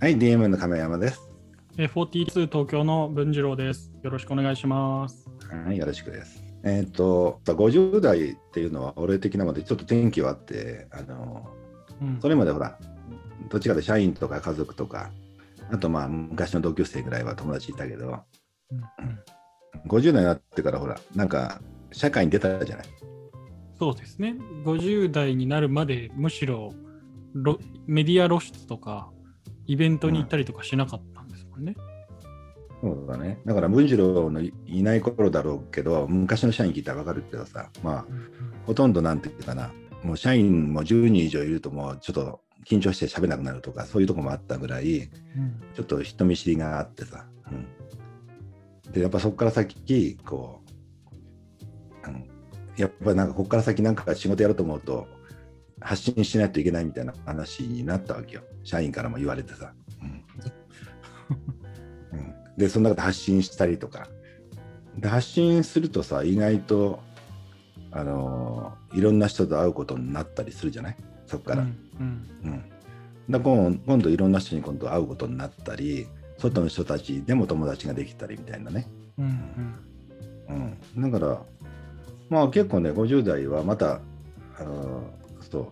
はい、DM の亀山です。えー42東京の文次郎です。よろしくお願いします。はい、よろしくです。えっ、と、50代っていうのは、俺的なもので、ちょっと転機はあって、あの、うんそれまでほら、どっちかで社員とか家族とか、あとまあ、昔の同級生ぐらいは友達いたけど、うん50代になってからほら、なんか、社会に出たじゃない。そうですね。50代になるまでむしろロメディア露出とかイベントに行ったりとかしなかったんですもんね。そうだね。だから、文次郎のいいない頃だろうけど、昔の社員聞いたらわかるけどさ、まあ、ほとんどなんていうかな、もう社員も10人以上いると、もうちょっと緊張して喋れなくなるとか、そういうとこもあったぐらい、うんちょっと人見知りがあってさ。うん、で、やっぱそこから先、こう、うん、やっぱなんかここから先なんか仕事やろうと思うと、発信しないといけないみたいな話になったわけよ。社員からも言われてさ。うん。うん、で、その中で発信したりとか。で、発信するとさ、意外と、あのーいろんな人と会うことになったりするじゃない？そこから。うん。うん。うん、だから今今度いろんな人に今度会うことになったり外の人たちでも友達ができたりみたいなね、うん。うん、だからまあ結構ね50代はまたあのそう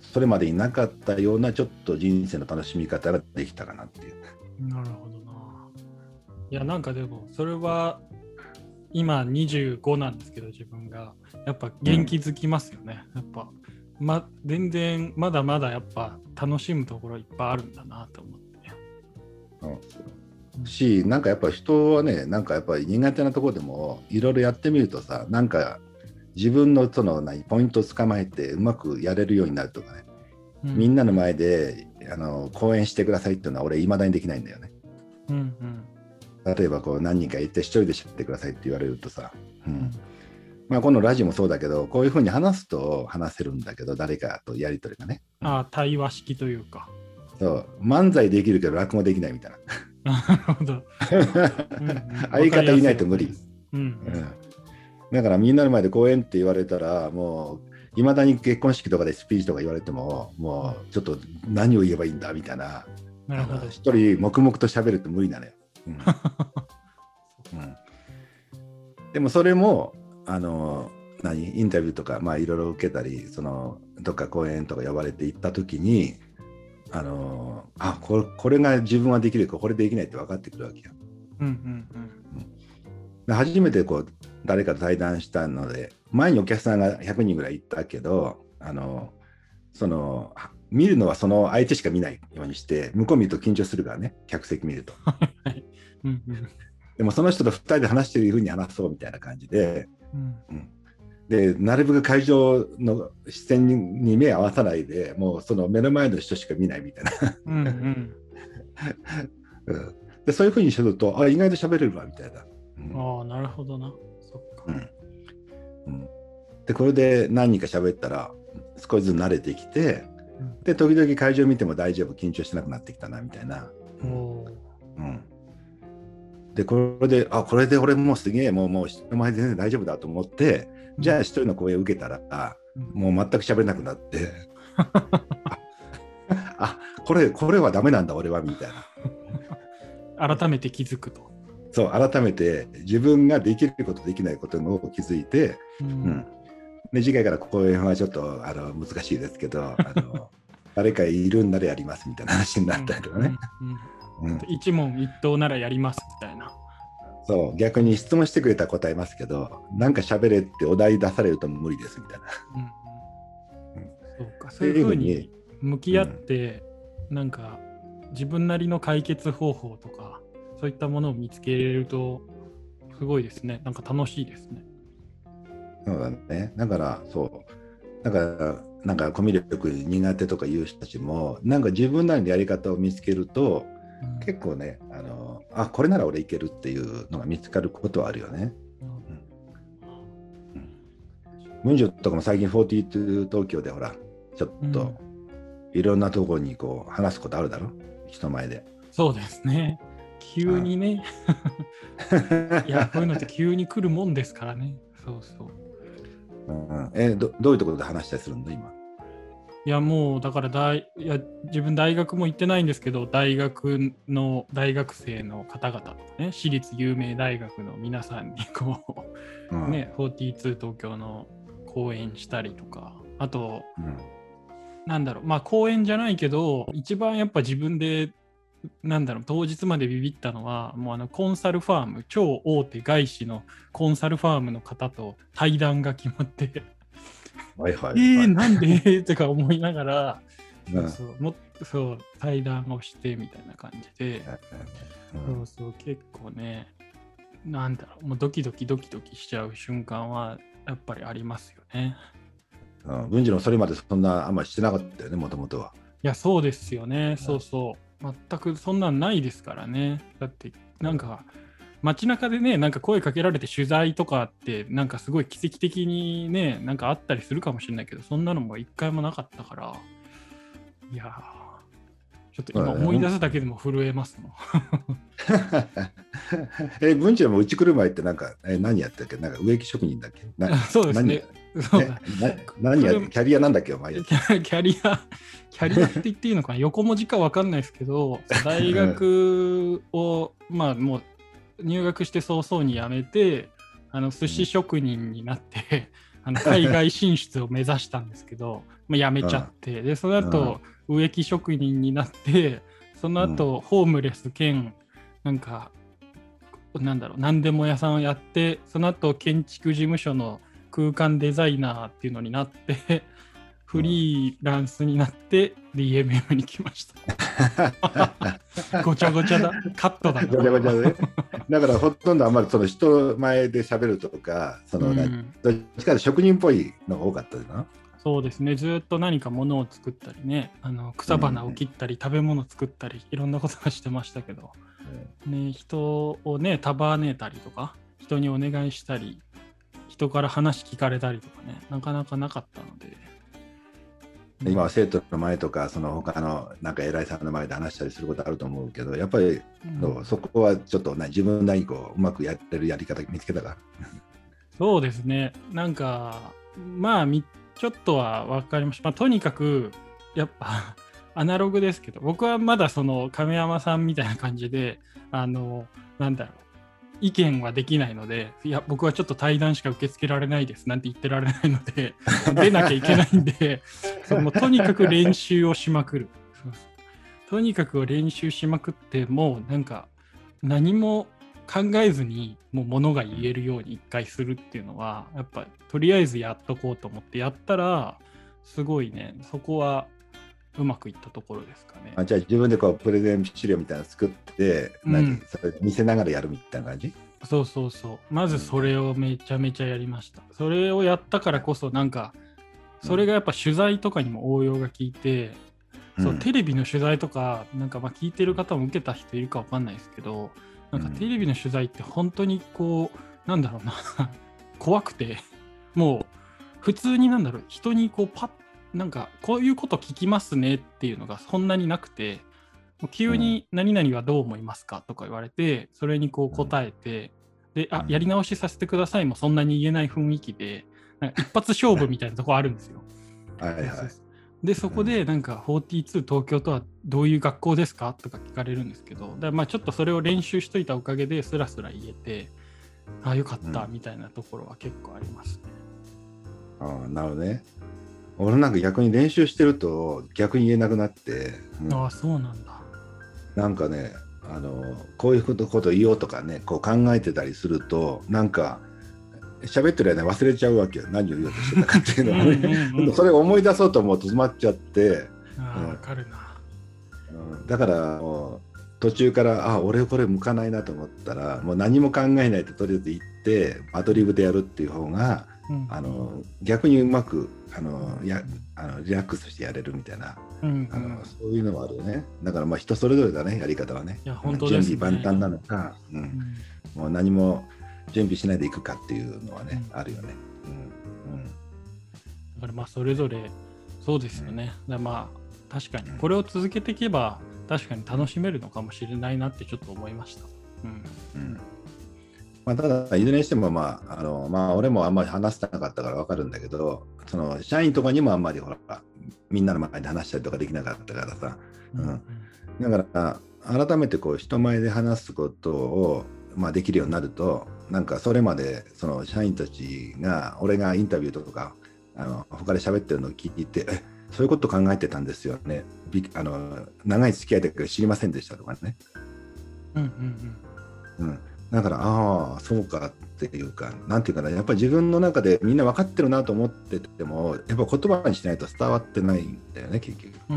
それまでになかったようなちょっと人生の楽しみ方ができたかなっていう。うんなるほどな。いや、なんかでも、それは今25なんですけど、自分が。やっぱ元気づきますよね。やっぱ、ま、全然まだまだやっぱ楽しむところいっぱいあるんだなと思って。うんしなんかやっぱ人はねなんかやっぱり苦手なところでもいろいろやってみるとさなんか自分のその何ポイントを捕まえてうまくやれるようになるとかね。うみんなの前であの講演してくださいっていうのは俺いまだにできないんだよね。うんうん。例えばこう何人かいて一人で喋ってくださいって言われるとさ、うん。まあ、このラジオもそうだけどこういうふうに話すと話せるんだけど誰かとやり取りがね。ああ、対話式というか。そう。漫才できるけど落語できないみたいな。なるほど。うんうん。相方いないと無理、うん。うん、だからみんなの前で講演って言われたらもういまだに結婚式とかでスピーチとか言われてももうちょっと何を言えばいいんだみたいな。なるほど。一人黙々と喋ると無理なのよ。うん。うん。でもそれもあの何？インタビューとかまあいろいろ受けたりそのどっか講演とか呼ばれて行った時にあのあこれこれが自分はできるかこれできないって分かってくるわけよ。うん。うんで初めてこう誰かと対談したので前にお客さんが100人ぐらい行ったけどあのそのは見るのはその相手しか見ないようにして向こう見ると緊張するからね客席見ると。うんうん。でもその人と2人で話してるふうに話そうみたいな感じでうん。でなるべく会場の視線に目合わさないでもうその目の前の人しか見ないみたいな、うんうん。うん。でそういうふうにするとあ意外と喋れるわみたいな。うん。ああ、なるほどな。そっか。うん。うん。でこれで何人か喋ったら少しずつ慣れてきてうん。で時々会場見ても大丈夫緊張しなくなってきたなみたいな。うん。でこれであこれで俺もうすげえもうもう人前で全然大丈夫だと思ってじゃあ一人の講演を受けたらあもう全く喋れなくなって。ああこれこれはダメなんだ俺はみたいな。改めて気づくと。そう改めて自分ができることできないことを気づいて、ううん。ん、で次回から講演はちょっとあの難しいですけどあの 誰かいるんならやりますみたいな話になったりとかね、うんうんうん。一問一答ならやりますみたいな。そう。逆に質問してくれたら答えますけどなんか喋れってお題出されると無理ですみたいな。うんうん。そうか。そういうふうに向き合って、なんか自分なりの解決方法とかそういったものを見つけれるとすごいですねなんか楽しいですね。そうだね。だから、そう。だから、なんかコミュ力苦手とかいう人たちも、なんか自分なりのやり方を見つけると、うん結構ね、あの、あ、これなら俺いけるっていうのが見つかることはあるよね。文章とかも最近42東京でほら、ちょっといろんなところにこう話すことあるだろ？人前で。そうですね。急にね。いや、こういうのって急に来るもんですからね。そうそう。うん、えどどういうところで話したりするんだ今。いやもうだから大いや自分大学も行ってないんですけど大学の大学生の方々とかね私立有名大学の皆さんにこう、うんね42東京の講演したりとかあとうんなんだろうまあ講演じゃないけど一番やっぱ自分でなんだろう当日までビビったのはもうあのコンサルファーム超大手外資のコンサルファームの方と対談が決まって。はいはい、えー、はいなんで？とか思いながら、うん。そうもっとそう対談をしてみたいな感じで、うん。そうそう結構ねなんだろうもうドキドキドキドキしちゃう瞬間はやっぱりありますよね。うん。文治もそれまでそんなあんまりしてなかったよね、もともとは。いやそうですよね、そうそう全くそんなんないですからね。だってなんか街中でねなんか声かけられて取材とかってなんかすごい奇跡的にねなんかあったりするかもしれないけどそんなのも一回もなかったから。いやーちょっと今思い出すだけでも震えますもん。え、文治もうち来る前ってなんか、え何やったっけ？なんか植木職人だっけ？な そうですね。そう。だ何やキャリアなんだっけお前。キャキャリア、キャリアって言っていいのかな横文字かわかんないですけど、大学を、まあもう入学して早々に辞めて、あの寿司職人になって、あの海外進出を目指したんですけど、まあ、辞めちゃって、で、その後、植木職人になって、その後、ホームレス兼、なんか、なんだろう、何でも屋さんをやって、その後、建築事務所の空間デザイナーっていうのになって、フリーランスになって DMM に来ました。ごちゃごちゃだ。カットだな。ごちゃごちゃで、ね。だからほとんどあんまりその人前で喋るとか、その、ねうんどっちか職人っぽいのが多かったよな。そうですね。ずっと何か物を作ったりね、あの草花を切ったり、食べ物作ったり、いろんなことがしてましたけど、ね、人をね、束ねたりとか、人にお願いしたり、人から話聞かれたりとかね、なかなかなかったので。今は生徒の前とか、その他のなんか偉いさんの前で話したりすることあると思うけど、やっぱり、うんそこはちょっとね、自分なりにこううまくやってるやり方見つけたから。そうですね。なんか、まあ、みちょっとは分かりました。まあ、とにかく、やっぱ、アナログですけど、僕はまだその亀山さんみたいな感じで、あの、なんだろう、意見はできないので、いや、僕はちょっと対談しか受け付けられないですなんて言ってられないので、出なきゃいけないんで、そうもうとにかく練習をしまくる。とにかく練習しまくって、もうなんか、何も考えずにもう物が言えるように一回するっていうのはやっぱとりあえずやっとこうと思ってやったらすごいねそこはうまくいったところですかね。あじゃあ自分でこうプレゼン資料みたいなの作って、うん。何それ見せながらやるみたいな感じ？そうそうそう。まずそれをめちゃめちゃやりました。それをやったからこそなんかそれがやっぱ取材とかにも応用が効いて、そううんテレビの取材とかなんかまあ聞いてる方も受けた人いるかわかんないですけどなんかうん。テレビの取材って本当にこうなんだろうな。怖くて。もう普通になんだろう。人にこうパッなんかこういうこと聞きますねっていうのがそんなになくて急に何々はどう思いますかとか言われてそれにこう答えてであうんやり直しさせてくださいもそんなに言えない雰囲気でなんか一発勝負みたいなとこあるんですよ。はいはい。でそこでなんか42東京とはどういう学校ですかとか聞かれるんですけどだまあちょっとそれを練習しといたおかげでスラスラ言えてあよかったうんみたいなところは結構ありますね。ああなるほどね。俺なんか逆に練習してると逆に言えなくなって、もうああそうなんだ。なんかねあのこういうこと言おうとかねこう考えてたりするとなんか喋ってる間に忘れちゃうわけよ。何を言おうとしてたかっていうのをうん ねそれを思い出そうと思うと詰まっちゃって、かるな。うん。だから途中からあ俺これ向かないなと思ったらもう何も考えないでとりあえず行ってアドリブでやるっていう方がうん。あの逆にうまくあのやあのリラックスしてやれるみたいなうんうん。あの、そういうのもあるよね。だからまあ人それぞれだねやり方はね。いや本当ね。準備万端なのか、う、うん。んもう何も準備しないでいくかっていうのはね、うん。あるよね、うん。だからまあそれぞれそうですよね。だからまあ確かにこれを続けていけば確かに楽しめるのかもしれないなってちょっと思いました。うん。うんまあ、ただいずれにしてもまああのまあ俺もあんまり話してなかったから分かるんだけどその社員とかにもあんまりほらみんなの前で話したりとかできなかったからさ、うんうん。だから改めてこう人前で話すことを、まあ、できるようになるとなんかそれまでその社員たちが俺がインタビューとかあの他で喋ってるのを聞いてえそういうこと考えてたんですよね。びあの長い付き合いだけど知りませんでしたとかね、うんうん。うん、だからああそうかっていうかなんていうかなやっぱり自分の中でみんな分かってるなと思っててもやっぱ言葉にしないと伝わってないんだよね結局。うん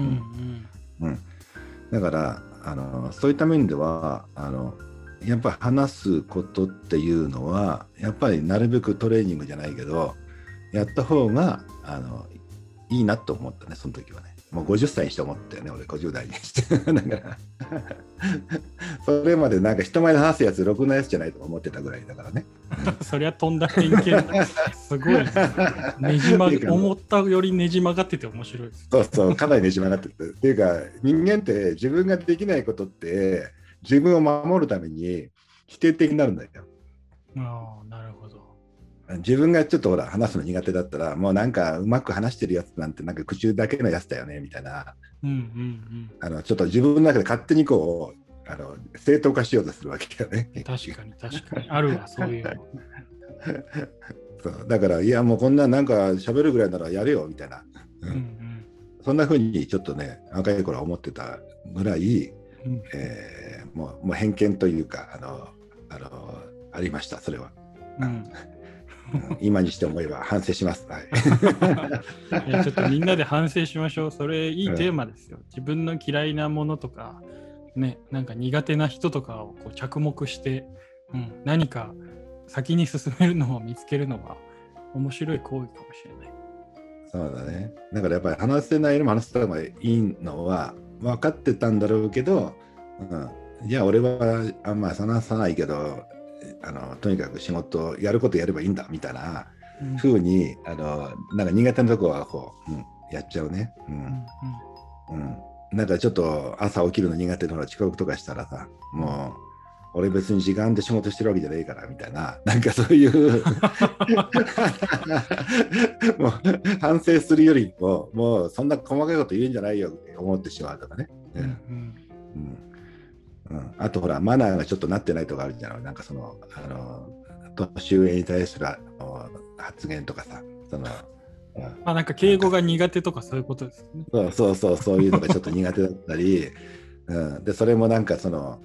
うん。うん、だからあのそういった面ではあのやっぱり話すことっていうのはやっぱりなるべくトレーニングじゃないけどやった方があのいいなと思ったねその時はねもう50歳にして思ったよね俺50代にして。だから それまでなんか人前で話すやつろくなやつじゃないと思ってたぐらいだからね。う んそりゃ飛んだ偏見だ。すごい。ねねじ曲が思ったよりねじ曲がってて面白いです。そうそうかなりねじ曲がってて。っていうか人間って自分ができないことって自分を守るために否定的になるんだよ。ああなるほど自分がちょっとほら話すの苦手だったらもうなんかうまく話してるやつなんてなんか口だけのやつだよねみたいな。うんうんあのちょっと自分の中で勝手にこうあの正当化しようとするわけよねうん確かに確かに。あるわそういう。のそう。だからいやもうこんななんか喋るぐらいならやれよみたいな、ううんん。そんな風にちょっとね若い頃は思ってたぐらい、うん。うんえーもうもう偏見というかあのあのありましたそれは、うんうん今にして思えば反省します、はい、いやちょっとみんなで反省しましょう。それいいテーマですよ。自分の嫌いなものとか、ね、なんか苦手な人とかをこう着目して、うん、何か先に進めるのを見つけるのは面白い行為かもしれない。そうだね。だからやっぱり話せないよりも話した方がいいのは分かってたんだろうけど、うん、いや俺はあんま話さないけどあのとにかく仕事やることやればいいんだみたいなうん。風にあのなんか苦手なとこはこう、うん、やっちゃうね。ううんん。うん、なんかちょっと朝起きるの苦手でほら遅刻とかしたらさもう俺別に時間で仕事してるわけじゃねえからみたいななんかそういう もう反省するよりももうそんな細かいこと言うんじゃないよって思ってしまうとかね、うん。うんうん。うん、あとほらマナーがちょっとなってないとかあるじゃない？なんかそのあの年上に対するあの発言とかさその、うん。まあなんか敬語が苦手とかそういうことですよね。そうそうそうそういうのがちょっと苦手だったり、うん、でそれもなんかその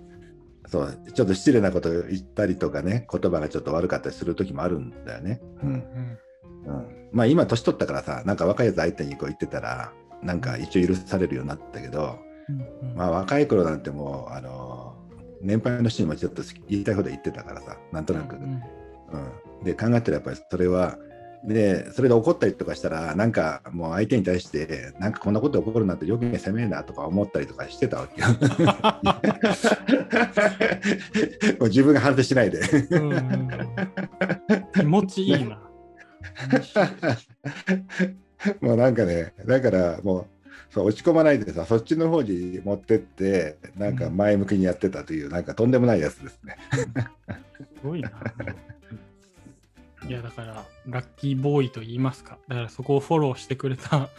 そうちょっと失礼なこと言ったりとかね言葉がちょっと悪かったりする時もあるんだよね。ううんん。うん、まあ今年取ったからさなんか若いやつ相手にこう言ってたらなんか一応許されるようになったけど、うんうんまあ、若い頃なんてもうあの年配の人にもちょっと言いたいこと言ってたからさなんとなく。うんうん、で考えたらやっぱりそれはでそれで怒ったりとかしたらなんかもう相手に対してなんかこんなこと起こるなんてよく攻めえなとか思ったりとかしてたわけよ。もう自分が反省しないで。気持ちいいな。もうなんかねだからもうそう落ち込まないでさそっちの方に持ってってなんか前向きにやってたというなんかとんでもないやつですね。すごいな。いやだからラッキーボーイと言いますか。だからそこをフォローしてくれた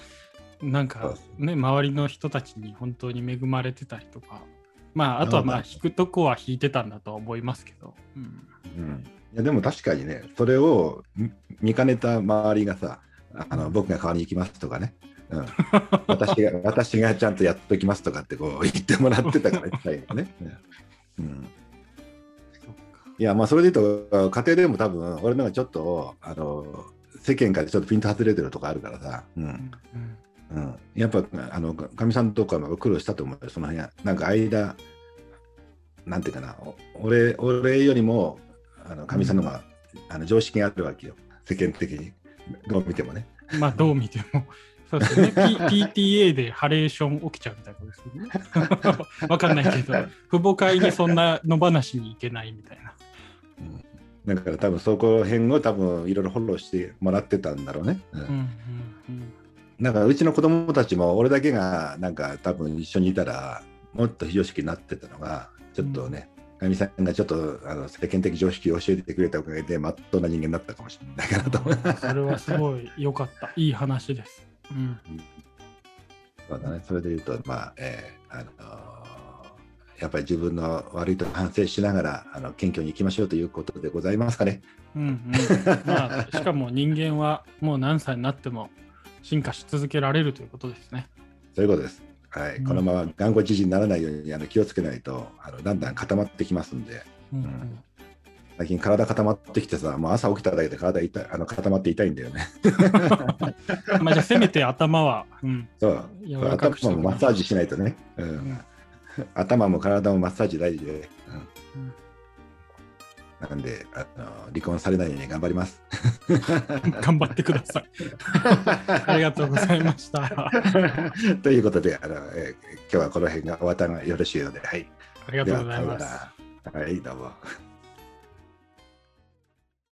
なんかね周りの人たちに本当に恵まれてたりとか。まああとはまあそう弾くとこは弾いてたんだとは思いますけど。うんうん、いやでも確かにねそれを見見かねた周りがさあの僕が代わりに行きますとかね、うん、私が 私がちゃんとやっときますとかってこう 言ってもらってたから最後ね。うん。いやまあそれで言うと家庭でも多分俺のがちょっとあの世間からちょっとピント外れてるとこあるからさ、うん。うん。うん、やっぱあのかみさんとかも苦労したと思うよ。その辺なんか間なんていうかなお俺俺よりもあのかみさんの方が、あの常識があるわけよ。世間的に。どう見てもね。まあどう見ても。そうですね、PTA でハレーション起きちゃうみたいなことですよね。わかんないけど、父母会にそんな野放しに行けないみたいな。うんだから多分そこら辺を多分いろいろフォローしてもらってたんだろうね。うんうんうんうんなんかうちの子供たちも俺だけがなんか多分一緒にいたらもっと非常識になってたのがちょっとね、かみさんがちょっとあの世間的常識を教えてくれたおかげでまっとうな人間になったかもしれないかなと。それはすごい良かった。いい話です。うん。そうだね。それで言うと、まあ、えーあのーやっぱり自分の悪いとこ反省しながら、あの謙虚に行きましょうということでございますかね。うんうんまあ、しかも人間はもう何歳になっても進化し続けられるということですね。そういうことです。はい。うんこのまま頑固知事にならないようにあの気をつけないと、あのだんだん固まってきますんで、うんうん最近体固まってきてさ、もう朝起きただけで体痛いあの固まって痛いんだよね。まあじゃあせめて頭は、うん、そう。頭もマッサージしないとね。うんうん頭も体もマッサージ大事で。うんうんなんであの、離婚されないように頑張ります。頑張ってください。ありがとうございました。ということであの、えー今日はこの辺が終わったのがよろしいので、はい。ありがとうございます。はい、どうも。